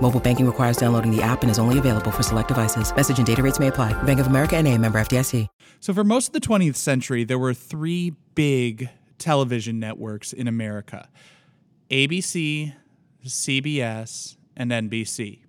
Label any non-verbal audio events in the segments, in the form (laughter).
Mobile banking requires downloading the app and is only available for select devices. Message and data rates may apply. Bank of America and a member FDIC. So, for most of the 20th century, there were three big television networks in America ABC, CBS, and NBC.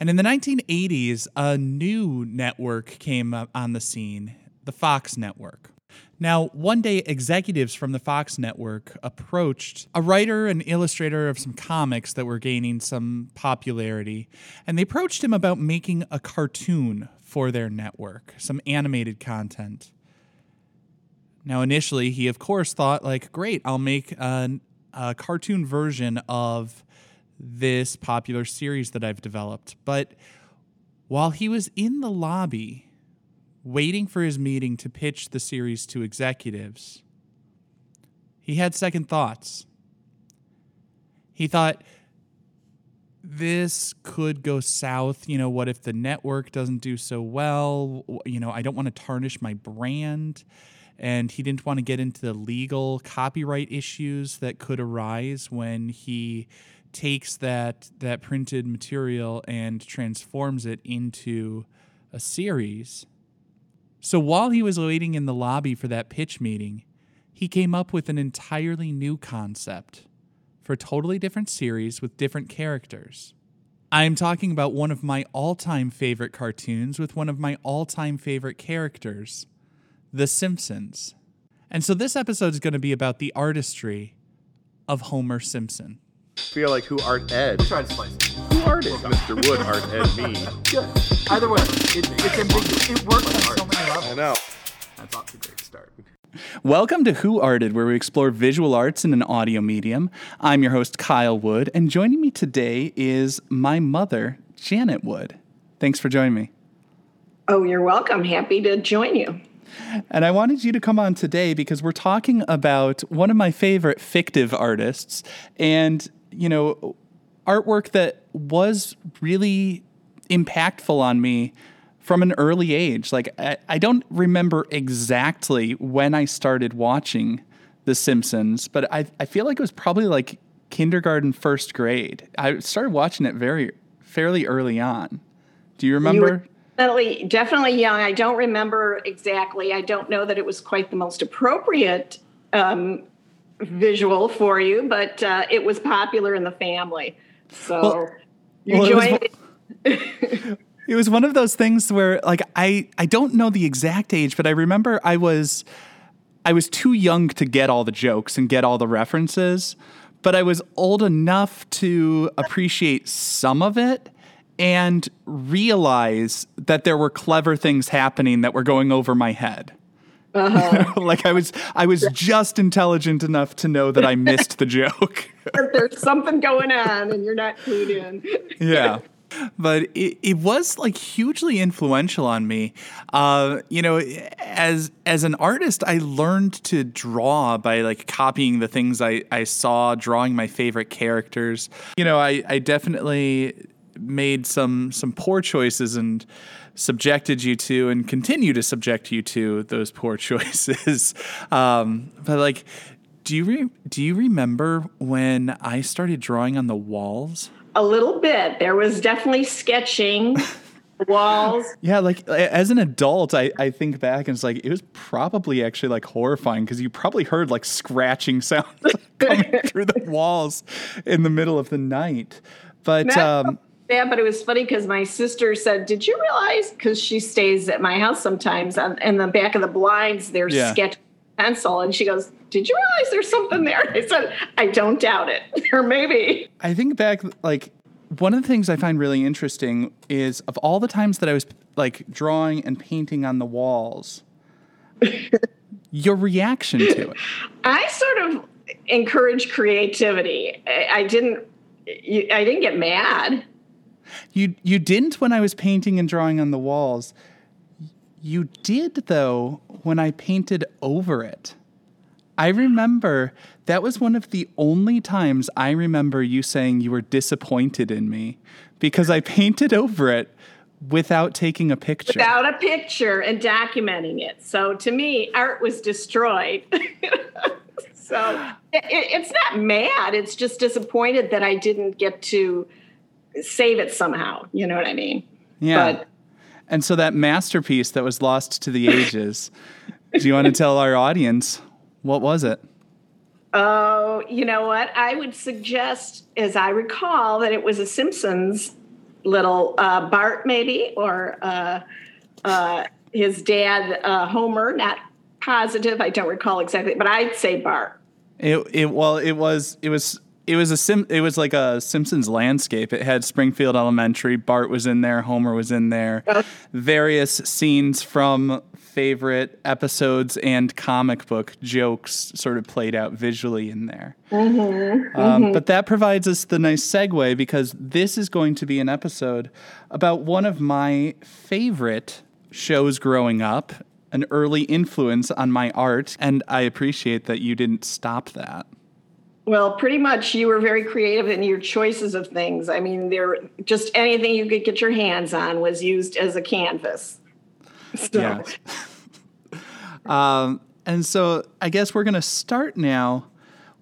And in the 1980s, a new network came on the scene the Fox network. Now, one day, executives from the Fox network approached a writer and illustrator of some comics that were gaining some popularity, and they approached him about making a cartoon for their network, some animated content. Now, initially, he of course thought, like, great, I'll make a, a cartoon version of this popular series that I've developed. But while he was in the lobby, waiting for his meeting to pitch the series to executives, he had second thoughts. He thought, this could go south. You know, what if the network doesn't do so well? You know, I don't want to tarnish my brand. And he didn't want to get into the legal copyright issues that could arise when he takes that that printed material and transforms it into a series. So while he was waiting in the lobby for that pitch meeting, he came up with an entirely new concept for a totally different series with different characters. I am talking about one of my all time favorite cartoons with one of my all time favorite characters, The Simpsons. And so this episode is going to be about the artistry of Homer Simpson. feel like who art Ed. We'll try to splice it. Who is Mr. Wood art Ed me? Good. Either way, it, it's ambiguous. It works on so many levels. I know. That's off to a great start. Welcome to Who Arted, where we explore visual arts in an audio medium. I'm your host, Kyle Wood, and joining me today is my mother, Janet Wood. Thanks for joining me. Oh, you're welcome. Happy to join you. And I wanted you to come on today because we're talking about one of my favorite fictive artists and, you know, artwork that was really impactful on me from an early age. Like, I, I don't remember exactly when I started watching The Simpsons, but I, I feel like it was probably like kindergarten, first grade. I started watching it very, fairly early on. Do you remember? You definitely, definitely young. I don't remember exactly. I don't know that it was quite the most appropriate um, visual for you, but uh, it was popular in the family. So Well- you well, it was joined. one- (laughs) it was one of those things where like I I don't know the exact age, but I remember I was I was too young to get all the jokes and get all the references, but I was old enough to appreciate some of it and realize that there were clever things happening that were going over my head. (laughs) like I was I was just intelligent enough to know that I missed the (laughs) joke. There's something going on, and you're not clued in. yeah. But it, it was like hugely influential on me. Uh, you know as as an artist i learned to draw by like copying the things i, I saw drawing my favorite characters. You know I, I definitely made some some poor choices and subjected you to and continue to subject you to those poor (laughs) choices um, but like do you re- do you remember when i started drawing on the walls A little bit. There was definitely sketching (laughs) walls. Yeah, like as an adult, I, I think back and it's like it was probably actually like horrifying because you probably heard like scratching (laughs) sounds coming through the walls in the middle of the night. But No. um, Yeah, but it was funny because my sister said, "Did you realize?" Because she stays at my house sometimes, on, in the back of the blinds, there's Yeah. sketch pencil, and she goes, "Did you realize there's something there?" I said, "I don't doubt it, (laughs) or maybe." I think back, like, one of the things I find really interesting is of all the times that I was like drawing and painting on the walls, (laughs) your reaction to it. I sort of encourage creativity. I, I didn't. you- I didn't get mad. You you didn't when I was painting and drawing on the walls. You did though when I painted over it. I remember that was one of the only times I remember you saying you were disappointed in me because I painted over it without taking a picture. without a picture and documenting it. So to me, art was destroyed. (laughs) so it, it- it's not mad. It's just disappointed that I didn't get to save it somehow. You know what I mean? yeah. But and so that masterpiece that was lost to the ages. (laughs) do you want to tell our audience what was it? oh, you know what? I would suggest, as I recall, that it was a Simpsons little uh, Bart, maybe, or uh, uh, his dad, uh, Homer. Not positive. I don't recall exactly, but I'd say Bart. It it well it was it was it was a sim it was like a Simpsons landscape. It had Springfield Elementary, Bart was in there, Homer was in there. Various scenes from favorite episodes and comic book jokes sort of played out visually in there. Um, but that provides us the nice segue because this is going to be an episode about one of my favorite shows growing up, an early influence on my art, and I appreciate that you didn't stop that. Well, pretty much you were very creative in your choices of things. I mean, there just anything you could get your hands on was used as a canvas. So, Yeah. (laughs) um, and so I guess we're going to start now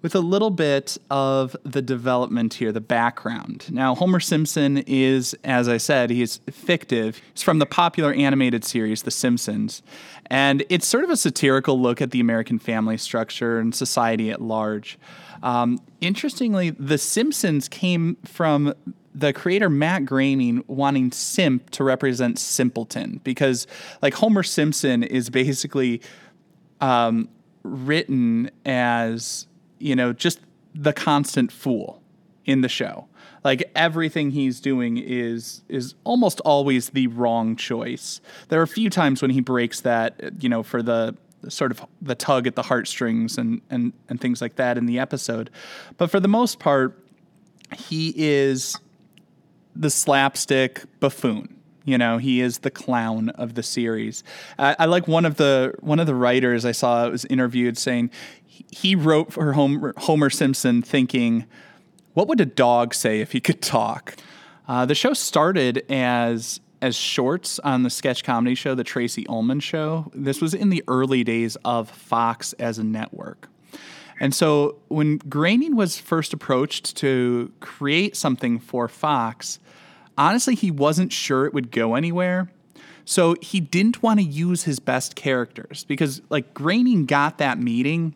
with a little bit of the development here, the background. Now, Homer Simpson is, as I said, he's fictive. He's from the popular animated series, The Simpsons. And it's sort of a satirical look at the American family structure and society at large. Um, interestingly, The Simpsons came from the creator Matt Groening wanting simp to represent simpleton because, like, Homer Simpson is basically um, written as you know just the constant fool in the show like everything he's doing is is almost always the wrong choice there are a few times when he breaks that you know for the sort of the tug at the heartstrings and and and things like that in the episode but for the most part he is the slapstick buffoon. You know, he is the clown of the series. I, I like one of the one of the writers I saw was interviewed saying he- wrote for Homer, Homer Simpson thinking, "What would a dog say if he could talk?" Uh, the show started as as shorts on the sketch comedy show, the Tracey Ullman Show. This was in the early days of Fox as a network. And so when Groening was first approached to create something for Fox, honestly, he wasn't sure it would go anywhere. So he didn't want to use his best characters because, like, Groening got that meeting.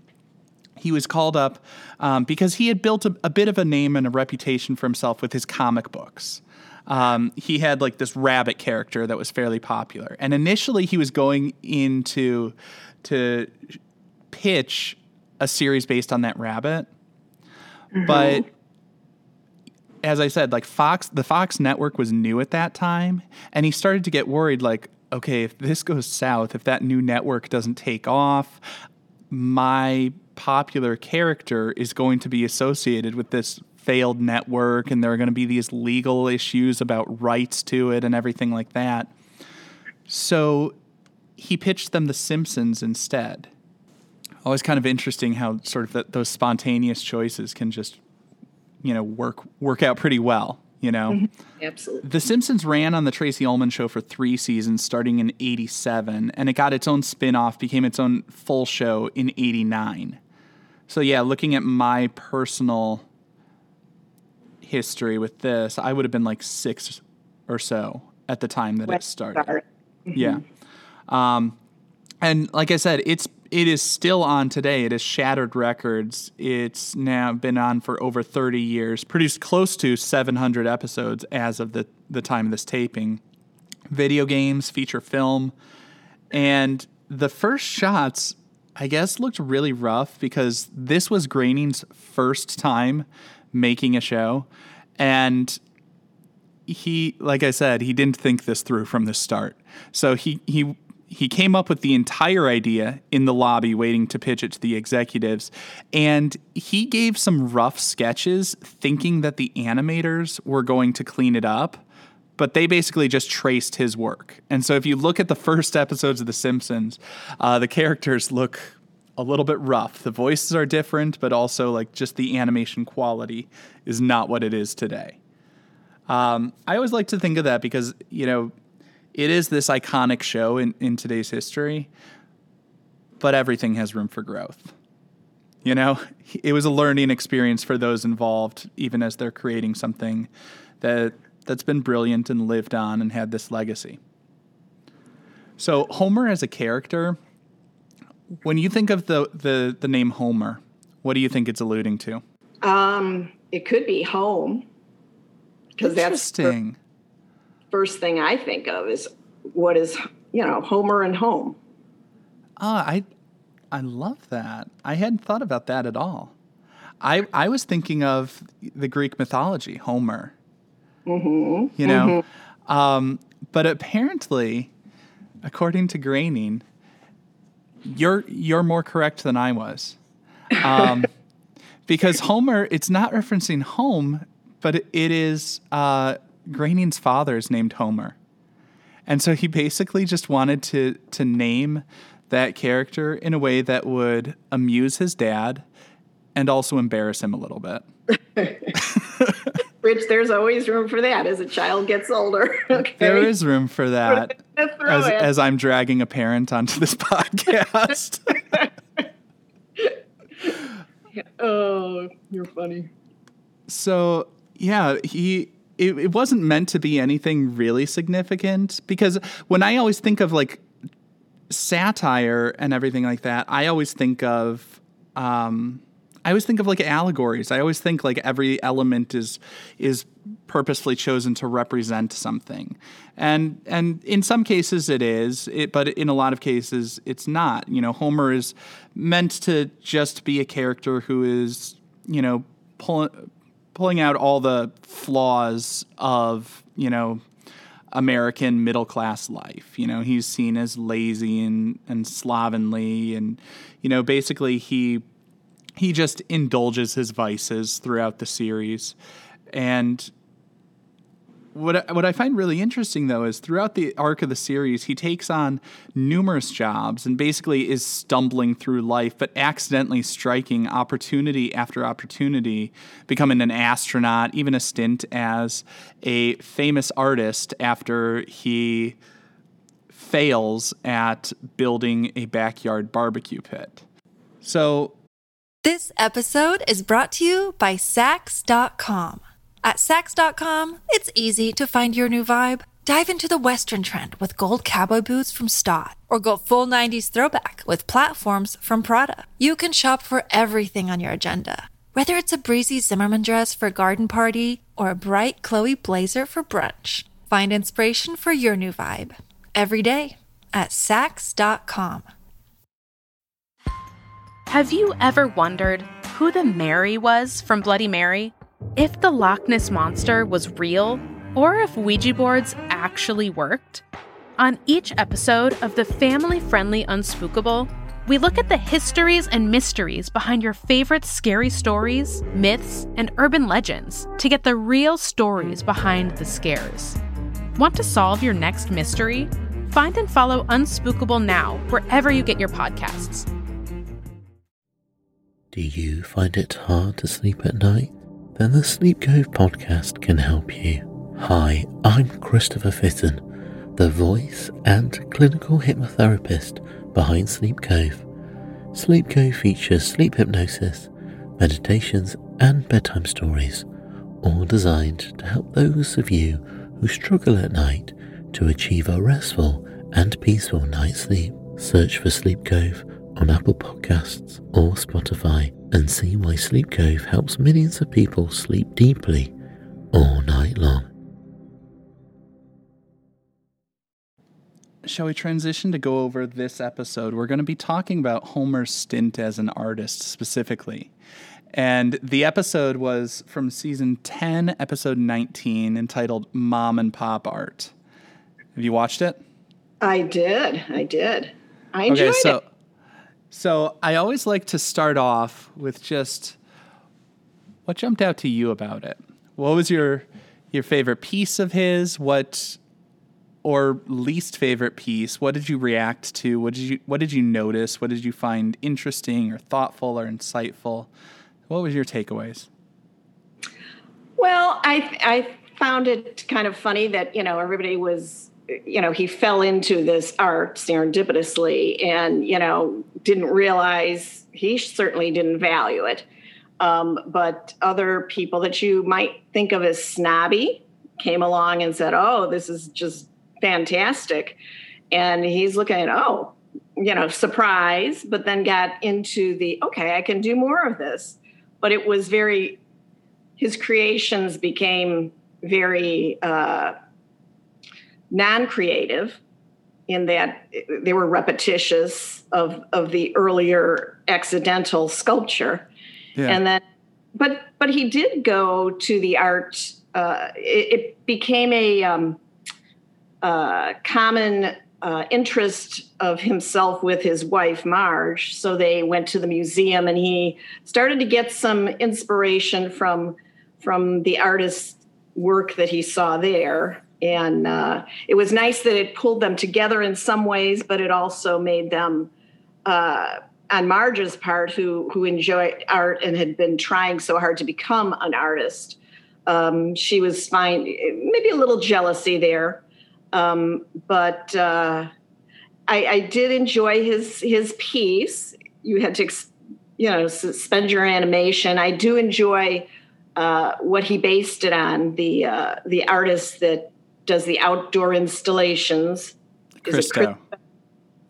He was called up um, because he had built a, a bit of a name and a reputation for himself with his comic books. Um, he had like this rabbit character that was fairly popular, and initially he was going into to pitch a series based on that rabbit. But as I said, like Fox, the Fox network was new at that time, and he started to get worried like, okay, if this goes south, if that new network doesn't take off, my popular character is going to be associated with this failed network, and there are going to be these legal issues about rights to it and everything like that. So he pitched them The Simpsons instead always kind of interesting how sort of that those spontaneous choices can just you know work work out pretty well you know? Absolutely. the simpsons ran on the tracey ullman show for three seasons starting in 87 and it got its own spin-off became its own full show in 89 so yeah looking at my personal history with this i would have been like six or so at the time that it started. Yeah. Um, and like I said, it's it is still on today. It has shattered records. It's now been on for over 30 years, produced close to 700 episodes as of the, the time of this taping. Video games, feature film, and the first shots, I guess, looked really rough because this was Groening's first time making a show. And he, like I said, he didn't think this through from the start. So he, he he came up with the entire idea in the lobby waiting to pitch it to the executives and he gave some rough sketches thinking that the animators were going to clean it up but they basically just traced his work. And so if you look at the first episodes of the simpsons uh, the characters look a little bit rough. The voices are different but also like just the animation quality is not what it is today. Um, i always like to think of that because you know it is this iconic show in, in today's history, but everything has room for growth. You know, it was a learning experience for those involved, even as they're creating something that that's been brilliant and lived on and had this legacy. So Homer as a character, when you think of the the, the name Homer, what do you think it's alluding to? Um, it could be home because that's Interesting first thing I think of is what is you know Homer and home. Ah, I I love that. I hadn't thought about that at all. I I was thinking of the Greek mythology, Homer. Mm-hmm. You know, mm-hmm. um, but apparently, according to Groening, you're you're more correct than I was, um, (laughs) because Homer it's not referencing home, but it, it is uh, Groening's father is named Homer. And so he basically just wanted to to name that character in a way that would amuse his dad and also embarrass him a little bit. (laughs) Rich, there's always room for that as a child gets older. (laughs) Okay? There is room for that as, as I'm dragging a parent onto this (laughs) podcast. oh, you're funny. So, yeah, he it, it wasn't meant to be anything really significant because when I always think of like satire and everything like that, I always think of um, I always think of like allegories. I always think like every element is is purposefully chosen to represent something, and and in some cases it is, it, but in a lot of cases it's not. You know, Homer is meant to just be a character who is you know pulling pulling out all the flaws of you know American middle class life. You know, he's seen as lazy and, and slovenly, and you know, basically he he just indulges his vices throughout the series, and what what I find really interesting though is throughout the arc of the series, he takes on numerous jobs and basically is stumbling through life, but accidentally striking opportunity after opportunity, becoming an astronaut, even a stint as a famous artist after he fails at building a backyard barbecue pit. So, this episode is brought to you by Saks.com. At Saks.com, it's easy to find your new vibe. Dive into the Western trend with gold cowboy boots from Staud, or go full 90s throwback with platforms from Prada. You can shop for everything on your agenda, whether it's a breezy Zimmermann dress for a garden party or a bright Chloe blazer for brunch. Find inspiration for your new vibe every day at Saks.com. Have you ever wondered who the Mary was from Bloody Mary? If the Loch Ness Monster was real or if Ouija boards actually worked. On each episode of the family friendly Unspookable, we look at the histories and mysteries behind your favorite scary stories, myths, and urban legends to get the real stories behind the scares. Want to solve your next mystery? Find and follow Unspookable now wherever you get your podcasts. Do you find it hard to sleep at night? Then the Sleep Cove podcast can help you. Hi, I'm Christopher Fitton, the voice and clinical hypnotherapist behind Sleep Cove. Sleep Cove features sleep hypnosis, meditations, and bedtime stories, all designed to help those of you who struggle at night to achieve a restful and peaceful night's sleep. Search for Sleep Cove on Apple Podcasts or Spotify and see why Sleep Cove helps millions of people sleep deeply all night long. Shall we transition to go over this episode? We're going to be talking about Homer's stint as an artist specifically. And the episode was from season 10, episode 19, entitled Mom and Pop Art. Have you watched it? I did. I did. I enjoyed okay, so it. So I always like to start off with just what jumped out to you about it. What was your your favorite piece of his? What or least favorite piece? What did you react to? What did you what did you notice? What did you find interesting or thoughtful or insightful? What was your takeaways? Well, I I found it kind of funny that you know everybody was you know he fell into this art serendipitously and you know didn't realize he certainly didn't value it um, but other people that you might think of as snobby came along and said oh this is just fantastic. And he's looking at, oh, you know, surprise, but then got into the, okay, I can do more of this. But it was very, his creations became very uh, non creative in that they were repetitious of, of the earlier accidental sculpture. Yeah. And then, but, but he did go to the art, uh, it, it became a, um, uh, common uh, interest of himself with his wife Marge. So they went to the museum, and he started to get some inspiration from from the artist's work that he saw there. And uh, it was nice that it pulled them together in some ways, but it also made them, uh, on Marge's part, who who enjoyed art and had been trying so hard to become an artist. Um, she was fine, maybe a little jealousy there um, but uh, I, I, did enjoy his his piece. You had to, you know, suspend your animation. I do enjoy uh, what he based it on. The uh, the artist that does the outdoor installations, Christo.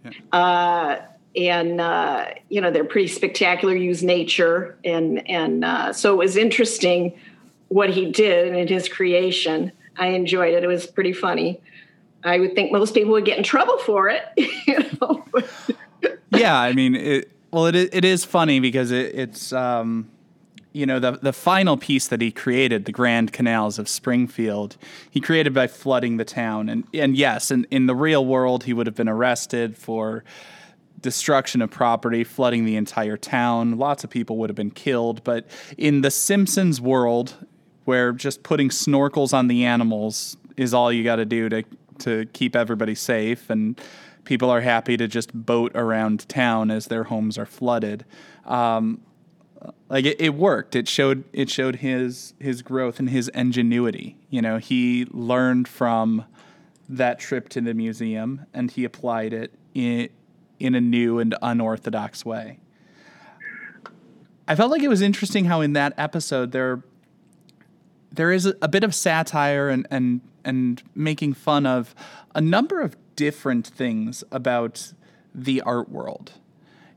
Yeah. Uh, and uh, you know they're pretty spectacular. Use nature and and uh, so it was interesting what he did in his creation. I enjoyed it. It was pretty funny. I would think most people would get in trouble for it. (laughs) You know? yeah, I mean, it, well, it it is funny because it, it's um, you know the the final piece that he created, the Grand Canals of Springfield, he created by flooding the town, and and yes, in in the real world, he would have been arrested for destruction of property, flooding the entire town. Lots of people would have been killed, but in the Simpsons world, where just putting snorkels on the animals is all you got to do to to keep everybody safe and people are happy to just boat around town as their homes are flooded. Um, like it, it, worked. It showed it showed his his growth and his ingenuity. You know, he learned from that trip to the museum and he applied it in in a new and unorthodox way. I felt like it was interesting how in that episode there there is a, a bit of satire and, and and making fun of a number of different things about the art world.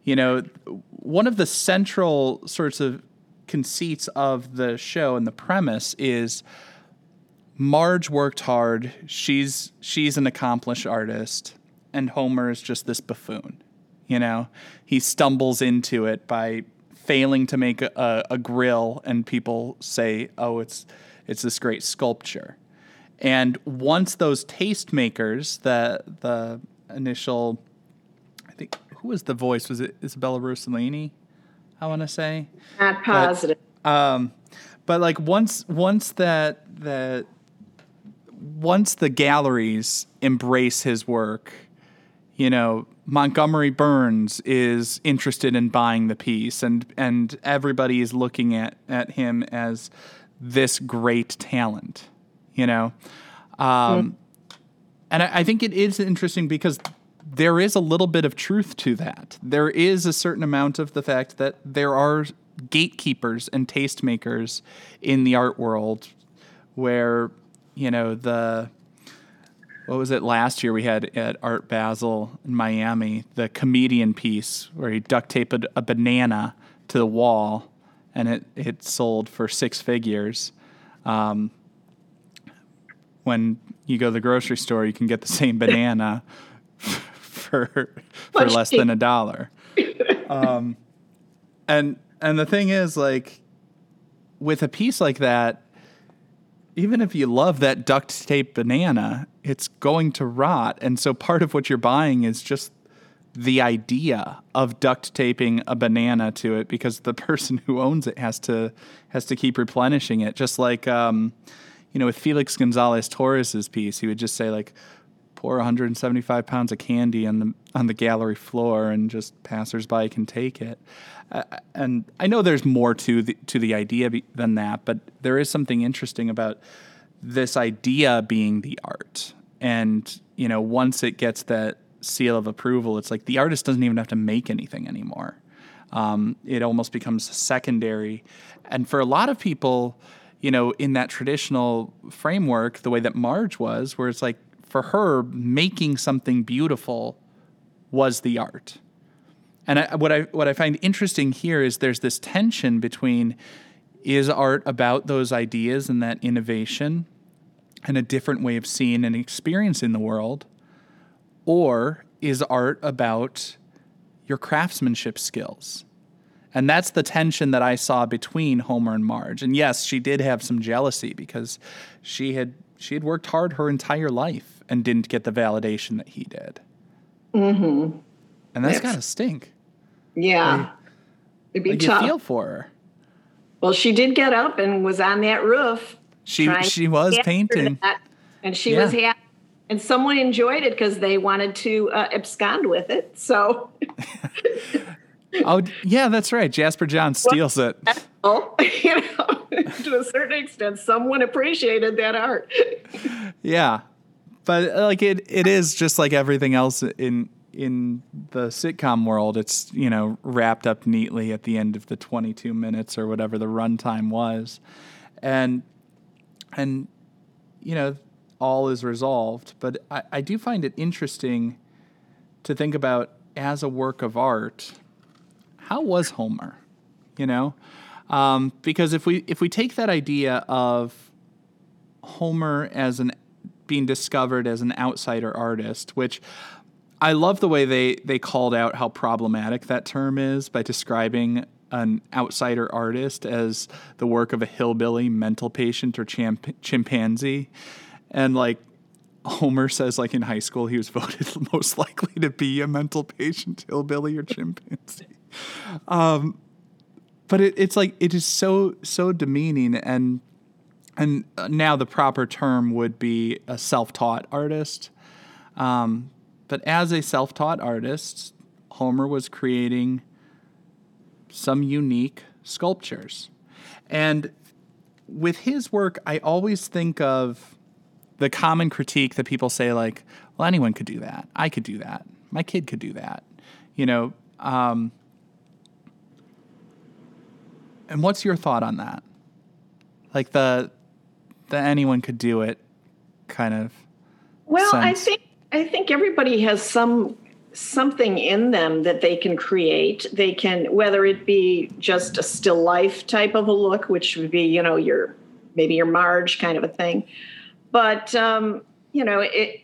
You know, one of the central sorts of conceits of the show and the premise is Marge worked hard. She's she's an accomplished artist, and Homer is just this buffoon. You know, he stumbles into it by failing to make a, a grill, and people say, "Oh, it's it's this great sculpture." And once those tastemakers, the the initial, I think who was the voice? Was it Isabella Rossellini? I want to say. Not positive. But, um, but like once once that that once the galleries embrace his work, you know, Montgomery Burns is interested in buying the piece, and and everybody is looking at at him as this great talent you know? Um, mm. And I, I think it is interesting because there is a little bit of truth to that. There is a certain amount of the fact that there are gatekeepers and tastemakers in the art world where, you know, the what was it last year we had at Art Basel in Miami, the comedian piece where he duct taped a, banana to the wall and it, it sold for six figures. Um, when you go to the grocery store, you can get the same banana (laughs) for (laughs) for less than a dollar. (laughs) Um, and and the thing is, like, with a piece like that, even if you love that duct tape banana, it's going to rot. And so part of what you're buying is just the idea of duct taping a banana to it because the (laughs) person who owns it has to has to keep replenishing it. Just like um, you know, with Felix Gonzalez Torres's piece, he would just say like pour 175 pounds of candy on the on the gallery floor and just passersby can take it. Uh, and I know there's more to the to the idea be, than that, but there is something interesting about this idea being the art. And you know, once it gets that seal of approval, it's like the artist doesn't even have to make anything anymore. Um, it almost becomes secondary. And for a lot of people, you know, in that traditional framework, the way that Marge was, where it's like for her, making something beautiful was the art. And I, what I what I find interesting here is there's this tension between is art about those ideas and that innovation and a different way of seeing and experiencing the world, or is art about your craftsmanship skills? And that's the tension that I saw between Homer and Marge. And yes, she did have some jealousy because she had she had worked hard her entire life and didn't get the validation that he did. Mm-hmm. And that's Yes. gotta stink. Yeah. It'd be Like you feel for her. well, she did get up and was on that roof. She she was painting. that, and she was Yeah. happy. And someone enjoyed it because they wanted to uh, abscond with it. So, (laughs) Oh yeah, that's right. Jasper Johns steals it. well, (laughs) you know, (laughs) to a certain extent, someone appreciated that art. Yeah, but uh, like it, it is just like everything else in in the sitcom world. It's you know wrapped up neatly at the end of the 22 minutes or whatever the runtime was, and and you know all is resolved. But I, I do find it interesting to think about as a work of art. How was Homer? You know, um, because if we if we take that idea of Homer as an being discovered as an outsider artist, which I love the way they they called out how problematic that term is by describing an outsider artist as the work of a hillbilly, mental patient, or champ- chimpanzee, and like. Homer says, like in high school, he was (laughs) voted most likely to be a mental patient, hillbilly, or chimpanzee. Um, but it, it's like it is so so demeaning and and now the proper term would be a self-taught artist. Um, but as a self-taught artist homer was creating some unique sculptures. And with his work i always think of the common critique that people say like well anyone could do that. I could do that. My kid could do that. You know um, and what's your thought on that? Like the the anyone could do it kind of Well, I think I think everybody has some something in them that they can create. They can whether it be just a still life type of a look, which would be you know your maybe your Marge kind of a thing, but um, you know it.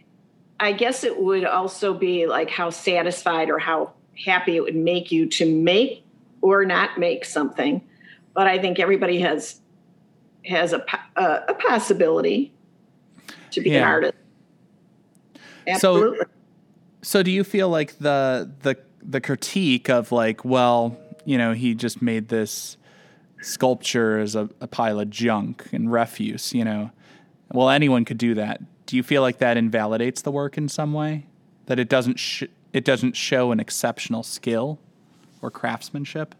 I guess it would also be like how satisfied or how happy it would make you to make or not make something. But I think everybody has has a uh, a possibility to be an Yeah. artist. So- Absolutely. So do you feel like the the the critique of like, well, you know, he just made this sculpture as a, a pile of junk and refuse, you know. Well, anyone could do that. Do you feel like that invalidates the work in some way? That it doesn't sh- it doesn't show an exceptional skill or craftsmanship?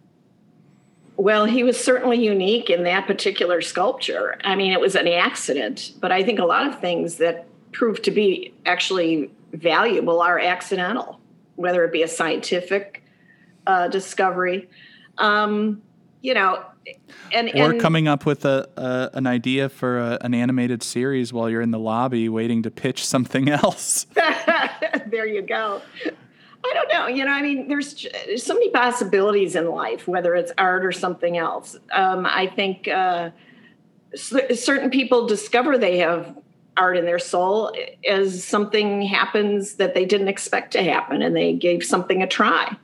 Well, he was certainly unique in that particular sculpture. I mean, it was an accident, but I think a lot of things that prove to be actually valuable are accidental, whether it be a scientific uh, discovery. Um, you know, and or and, coming up with a, a an idea for a, an animated series while you're in the lobby waiting to pitch something (laughs) else. (laughs) there you go. I don't know. You know, I mean, there's, so many possibilities in life, whether it's art or something else. Um, I think uh, c- certain people discover they have art in their soul as something happens that they didn't expect to happen, and they gave something a try.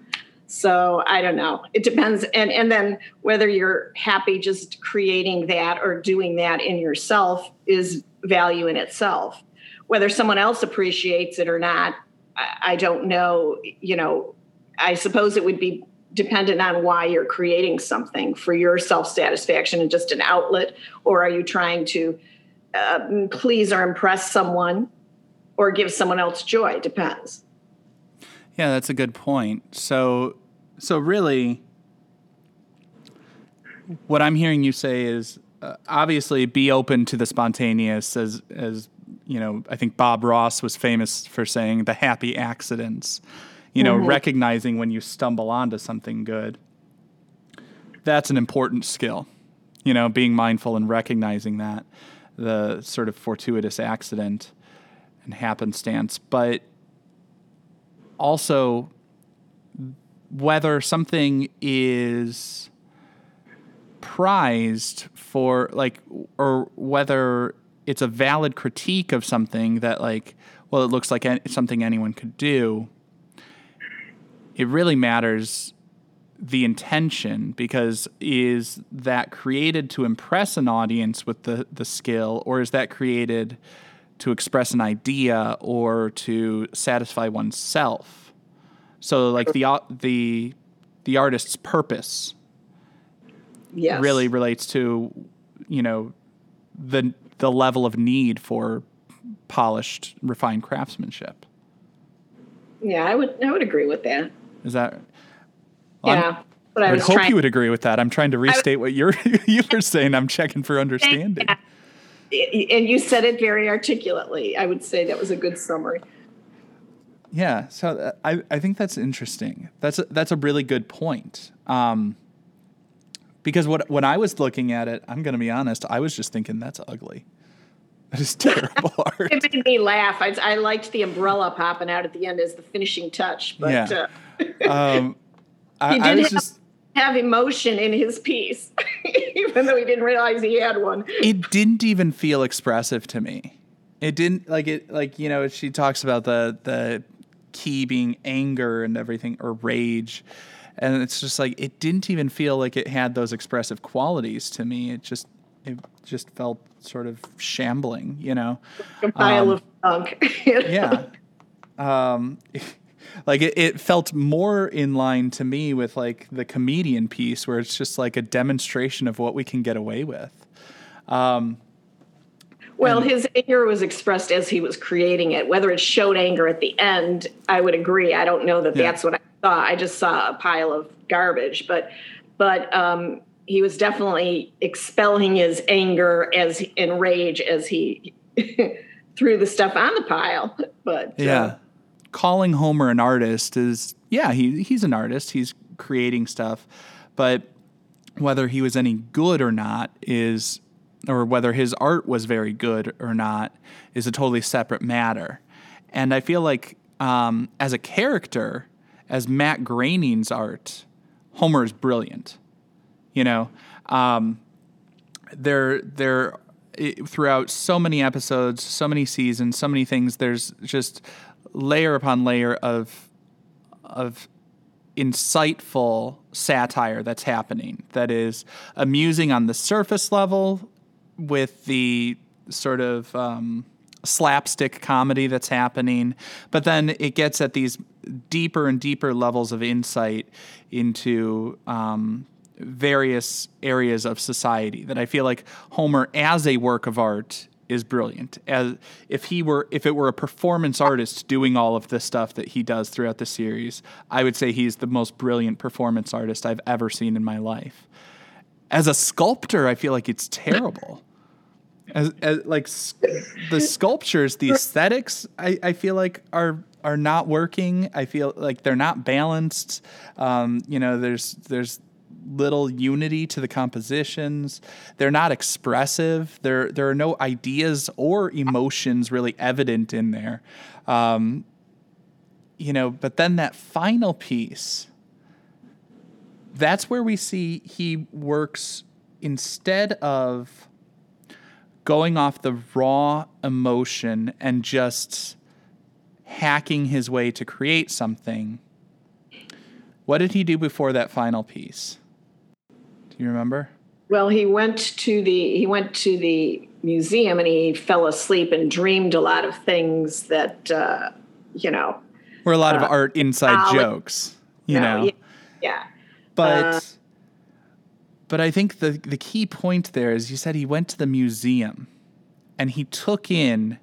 So I don't know. It depends, and and then whether you're happy just creating that or doing that in yourself is value in itself. Whether someone else appreciates it or not, I, don't know. You know, I suppose it would be dependent on why you're creating something for your self satisfaction and just an outlet, or are you trying to uh, please or impress someone or give someone else joy? Depends. Yeah, that's a good point. So, so really, what I'm hearing you say is uh, obviously be open to the spontaneous, as as you know. I think Bob Ross was famous for saying the happy accidents. You know, Mhm. recognizing when you stumble onto something good. That's an important skill. You know, being mindful and recognizing that the sort of fortuitous accident and happenstance, but also whether something is prized for like or whether it's a valid critique of something that like well it looks like something anyone could do it really matters the intention because is that created to impress an audience with the the skill or is that created to express an idea or to satisfy oneself so like the the the artist's purpose Yes. really relates to you know the the level of need for polished refined craftsmanship Yeah, I would. I would agree with that. is that Well, I'm- yeah, but I, I would hope trying. you would agree with that. I'm trying to restate what you're (laughs) you were saying. I'm checking for understanding. and you said it very articulately. I would say that was a good summary. Yeah, so uh, I I think that's interesting. That's a, that's a really good point. Um, because what when I was looking at it, I'm going to be honest, I was just thinking that's ugly. That is (laughs) terrible (laughs) art. It made me laugh. I, I liked the umbrella popping out at the end as the finishing touch, but Yeah. uh, Um, I, (laughs) he I did was have, just have emotion in his piece, even though he didn't realize he had one. it didn't even feel expressive to me. It didn't like it like you know she talks about the the key being anger and everything or rage and it's just like it didn't even feel like it had those expressive qualities to me. It just it just felt sort of shambling, you know. A pile Um, of junk. (laughs) yeah. Um, (laughs) like it, it felt more in line to me with like the comedian piece where it's just like a demonstration of what we can get away with. Um, Well, his anger was expressed as he was creating it. Whether it showed anger at the end, I would agree. I don't know that Yeah. that's what I I just saw a pile of garbage, but but um, he was definitely expelling his anger as in rage as he (laughs) threw the stuff on the pile. But uh, Yeah. Calling Homer an artist is yeah, he he's an artist. He's creating stuff. But whether he was any good or not is or whether his art was very good or not is a totally separate matter. And I feel like um, as a character, as Matt Groening's art, Homer is brilliant. You know, um, there there i- throughout so many episodes, so many seasons, so many things. There's just layer upon layer of of insightful satire that's happening. That is amusing on the surface level with the sort of um, slapstick comedy that's happening, but then it gets at these deeper and deeper levels of insight into um, various areas of society that I feel like Homer as a work of art is brilliant. As if he were if it were a performance artist doing all of this stuff that he does throughout the series, I would say he's the most brilliant performance artist I've ever seen in my life. As a sculptor, I feel like it's terrible. As, as like the sculptures, the aesthetics, I, I feel like are are not working. I feel like they're not balanced. Um, you know, there's there's little unity to the compositions. They're not expressive. There there are no ideas or emotions really evident in there. Um, you know, but then that final piece, that's where we see he works instead of going off the raw emotion and just hacking his way to create something. What did he do before that final piece? Do you remember? Well, he went to the he went to the museum and he fell asleep and dreamed a lot of things that uh, you know Were a lot of Uh, art inside Alex- jokes, you no, know. yeah, yeah. But Uh, but I think the the key point there is you said he went to the museum and he took in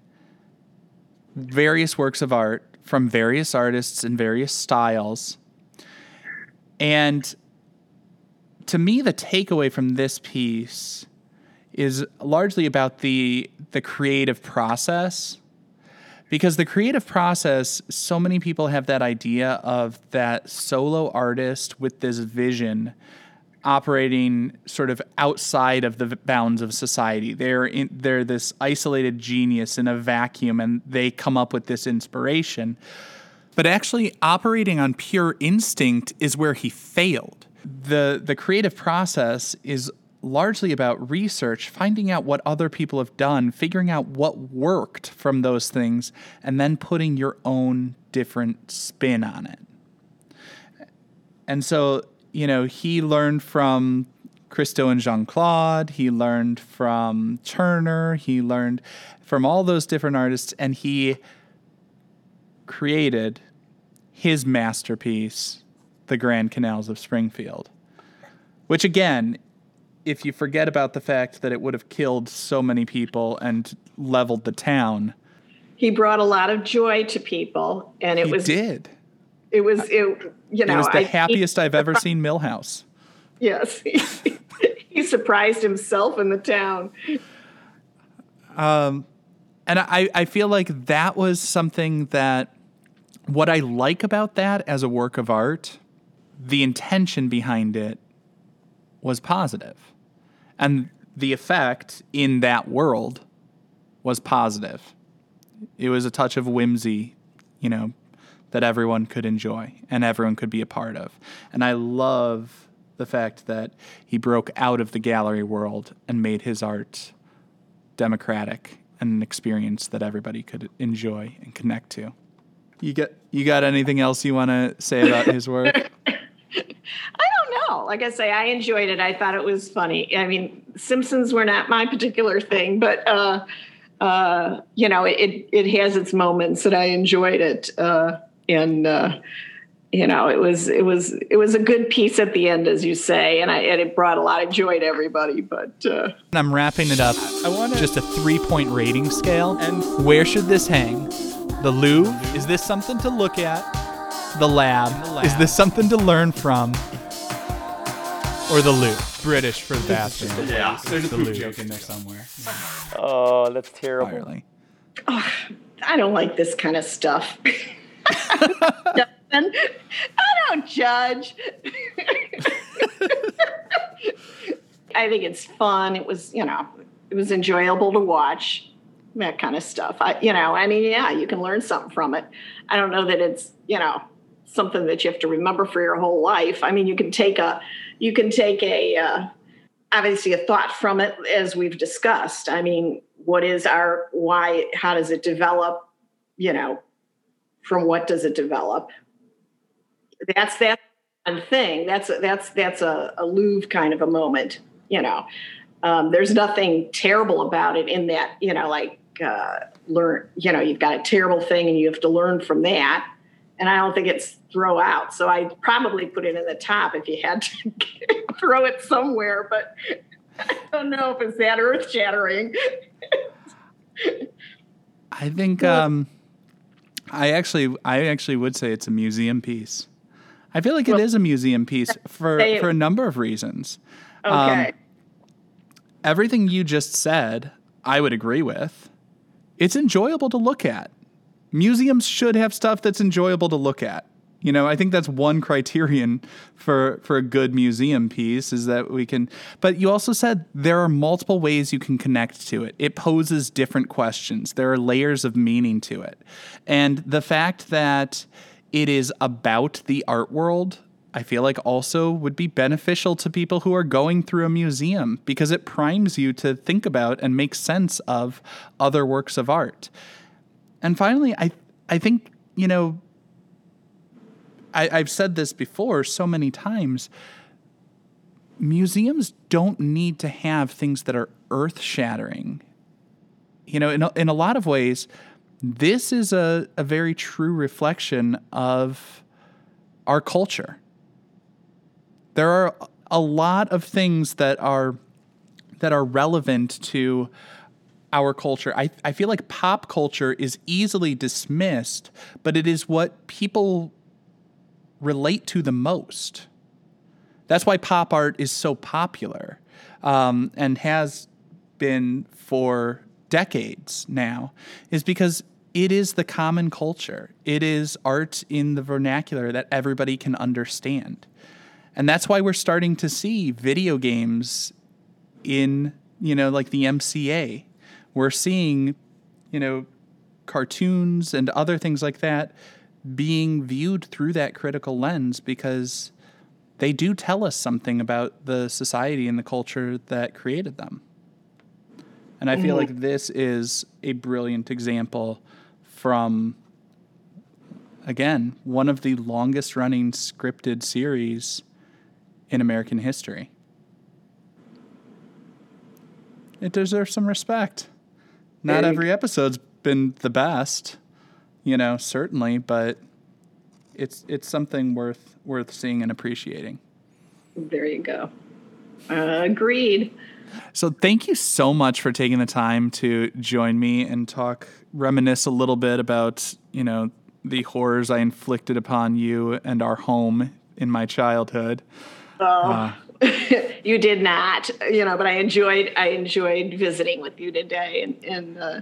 various works of art from various artists in various styles. And to me the takeaway from this piece is largely about the the creative process because the creative process so many people have that idea of that solo artist with this vision operating sort of outside of the bounds of society. They're in, they're this isolated genius in a vacuum and they come up with this inspiration. But actually operating on pure instinct is where he failed. The the creative process is largely about research finding out what other people have done figuring out what worked from those things and then putting your own different spin on it. And so you know he learned from Christo and Jeanne-Claude. He learned from Turner. He learned from all those different artists, and he created his masterpiece, The Grand Canals of Springfield. Which, again, if you forget about the fact that it would have killed so many people and leveled the town, he brought a lot of joy to people, and it was. he was did. It was it you know it was the I- happiest I've ever seen Milhouse. Yes, (laughs) he surprised himself in the town. Um, and I, I feel like that was something that what I like about that as a work of art, the intention behind it was. And the effect in that world was positive. It was a touch of whimsy, you know, that everyone could enjoy and everyone could be a part of. And I love the fact that he broke out of the gallery world and made his art democratic and an experience that everybody could enjoy and connect to. You got you got anything else you want to say about his work? (laughs) I don't know. Like I say, I enjoyed it. I thought it was funny. I mean, Simpsons were not my particular thing, but uh, uh, you know, it it has its moments that I enjoyed it, uh, and uh, you know, it was it was it was a good piece at the end, as you say, and I and it brought a lot of joy to everybody. But uh, I'm wrapping it up. I want just a three point rating scale. And where should this hang? The Louvre? Is this something to look at? The lab? Is this something to learn from? Or the Louvre? British for the bathroom. Yeah. There's a poop joke in there somewhere. Oh, that's terrible. Entirely. I don't like this kind of stuff. (laughs) I don't judge. I think it's fun. It was, you know, it was enjoyable to watch that kind of stuff. I, you know, I mean, yeah, you can learn something from it. I don't know that it's, you know, something that you have to remember for your whole life. I mean, you can take a, you can take a, uh, obviously a thought from it as we've discussed. I mean, what is our why? How does it develop? You know, from what does it develop? That's that one thing. That's that's that's a, a Louvre kind of a moment. You know, um, there's nothing terrible about it in that. You know, like uh, learn. You know, you've got a terrible thing and you have to learn from that. And I don't think it's throw out. So I'd probably put it in the top if you had to (laughs) throw it somewhere. But I don't know if it's that earth shattering. I think um, I actually I actually would say it's a museum piece. I feel like it is a museum piece for for a number of reasons. Um, Okay. everything you just said, I would agree with. It's enjoyable to look at. Museums should have stuff that's enjoyable to look at. You know, I think that's one criterion for for a good museum piece is that we can but you also said there are multiple ways you can connect to it. It poses different questions. There are layers of meaning to it. And the fact that it is about the art world I feel like also would be beneficial to people who are going through a museum because it primes you to think about and make sense of other works of art. And finally, I I think, you know, I, I've said this before so many times. Museums don't need to have things that are earth shattering. You know, in a, in a lot of ways, this is a, a very true reflection of our culture. There are a lot of things that are that are relevant to our culture. I, I feel like pop culture is easily dismissed, but it is what people relate to the most. That's why pop art is so popular um, and has been for decades now, is because it is the common culture. It is art in the vernacular that everybody can understand. And that's why we're starting to see video games in, you know, like the MCA. We're seeing, you know, cartoons and other things like that being viewed through that critical lens because they do tell us something about the society and the culture that created them. And I feel Mhm. like this is a brilliant example from, again, one of the longest running scripted series in American history. It deserves some respect. Not Very- every episode's been the best, you know, certainly, but it's it's something worth worth seeing and appreciating. There you go. Uh, agreed. So thank you so much for taking the time to join me and talk reminisce a little bit about, you know, the horrors I inflicted upon you and our home in my childhood. Oh, (laughs) you did not, you know, but I enjoyed I enjoyed visiting with you today and, and uh,